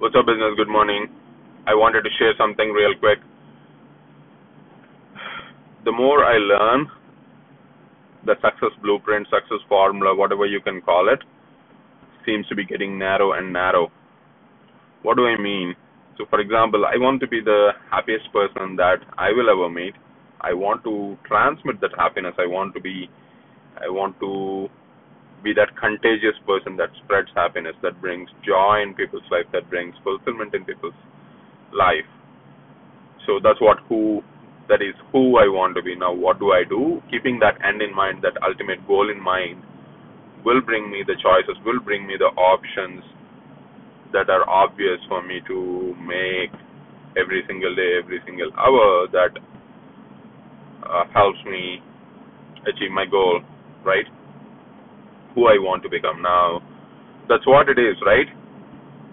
What's up, business? Good morning. I wanted to share something real quick. The more I learn, the success blueprint, success formula, whatever you can call it, seems to be getting narrow and narrow. What do I mean? So, for example, I want to be the happiest person that I will ever meet. I want to transmit that happiness. I want to be, I want to be that contagious person that spreads happiness, that brings joy in people's life, that brings fulfillment in people's life. So that's what who that is who I want to be. Now what do I do? Keeping that end in mind, that ultimate goal in mind will bring me the choices, will bring me the options that are obvious for me to make every single day, every single hour that uh, helps me achieve my goal, right? Who I want to become now. That's what it is, right?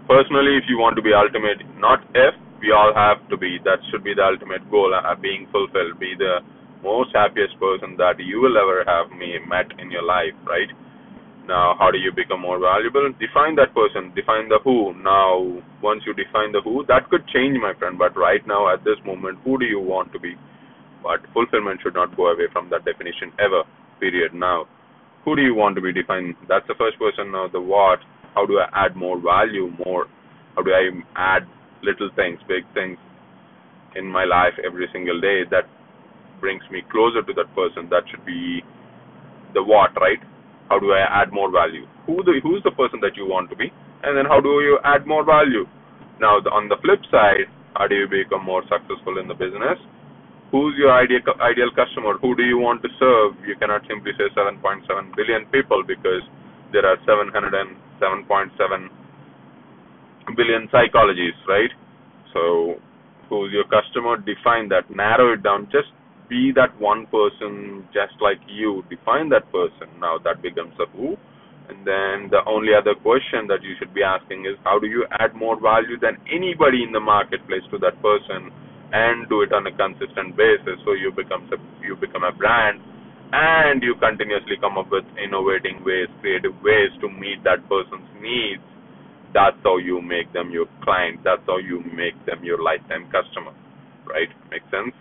Personally, if you want to be ultimate, not if, we all have to be. That should be the ultimate goal, uh, being fulfilled, be the most happiest person that you will ever have me met in your life, right? Now, how do you become more valuable? Define that person, define the who. Now, once you define the who, that could change, my friend, but right now, at this moment, who do you want to be? But fulfillment should not go away from that definition ever, period. Now, who do you want to be defined? That's the first person. of the what, how do I add more value, more, how do I add little things, big things in my life every single day that brings me closer to that person. That should be the what, right? How do I add more value? Who the who's the person that you want to be, and then how do you add more value? Now, the, on the flip side, how do you become more successful in the business? Who's your ideal ideal customer? Who do you want to serve? You cannot simply say 7.7 billion people because there are 707.7 billion psychologies, right? So, who's your customer? Define that. Narrow it down. Just be that one person, just like you. Define that person. Now that becomes a who. And then the only other question that you should be asking is how do you add more value than anybody in the marketplace to that person? And do it on a consistent basis. So you become you become a brand and you continuously come up with innovating ways creative ways to meet that person's needs. That's how you make them your client. That's how you make them your lifetime customer. Right? Makes sense?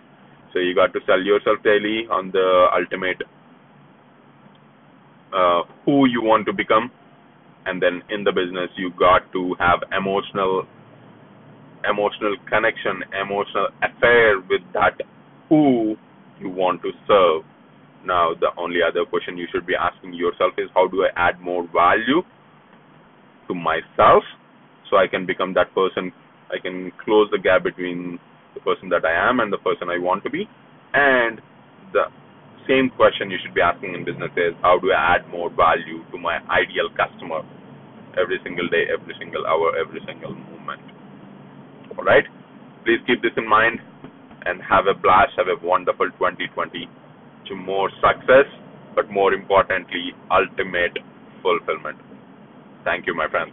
So you got to sell yourself daily on the ultimate uh, who you want to become. And then in the business you got to have emotional emotional connection, emotional affair with that who you want to serve. Now, the only other question you should be asking yourself is how do I add more value to myself so I can become that person? I can close the gap between the person that I am and the person I want to be. And the same question you should be asking in business is how do I add more value to my ideal customer every single day, every single hour, every single moment? All right. Please keep this in mind and have a blast. Have a wonderful 2020 to more success, but more importantly, ultimate fulfillment. Thank you, my friends.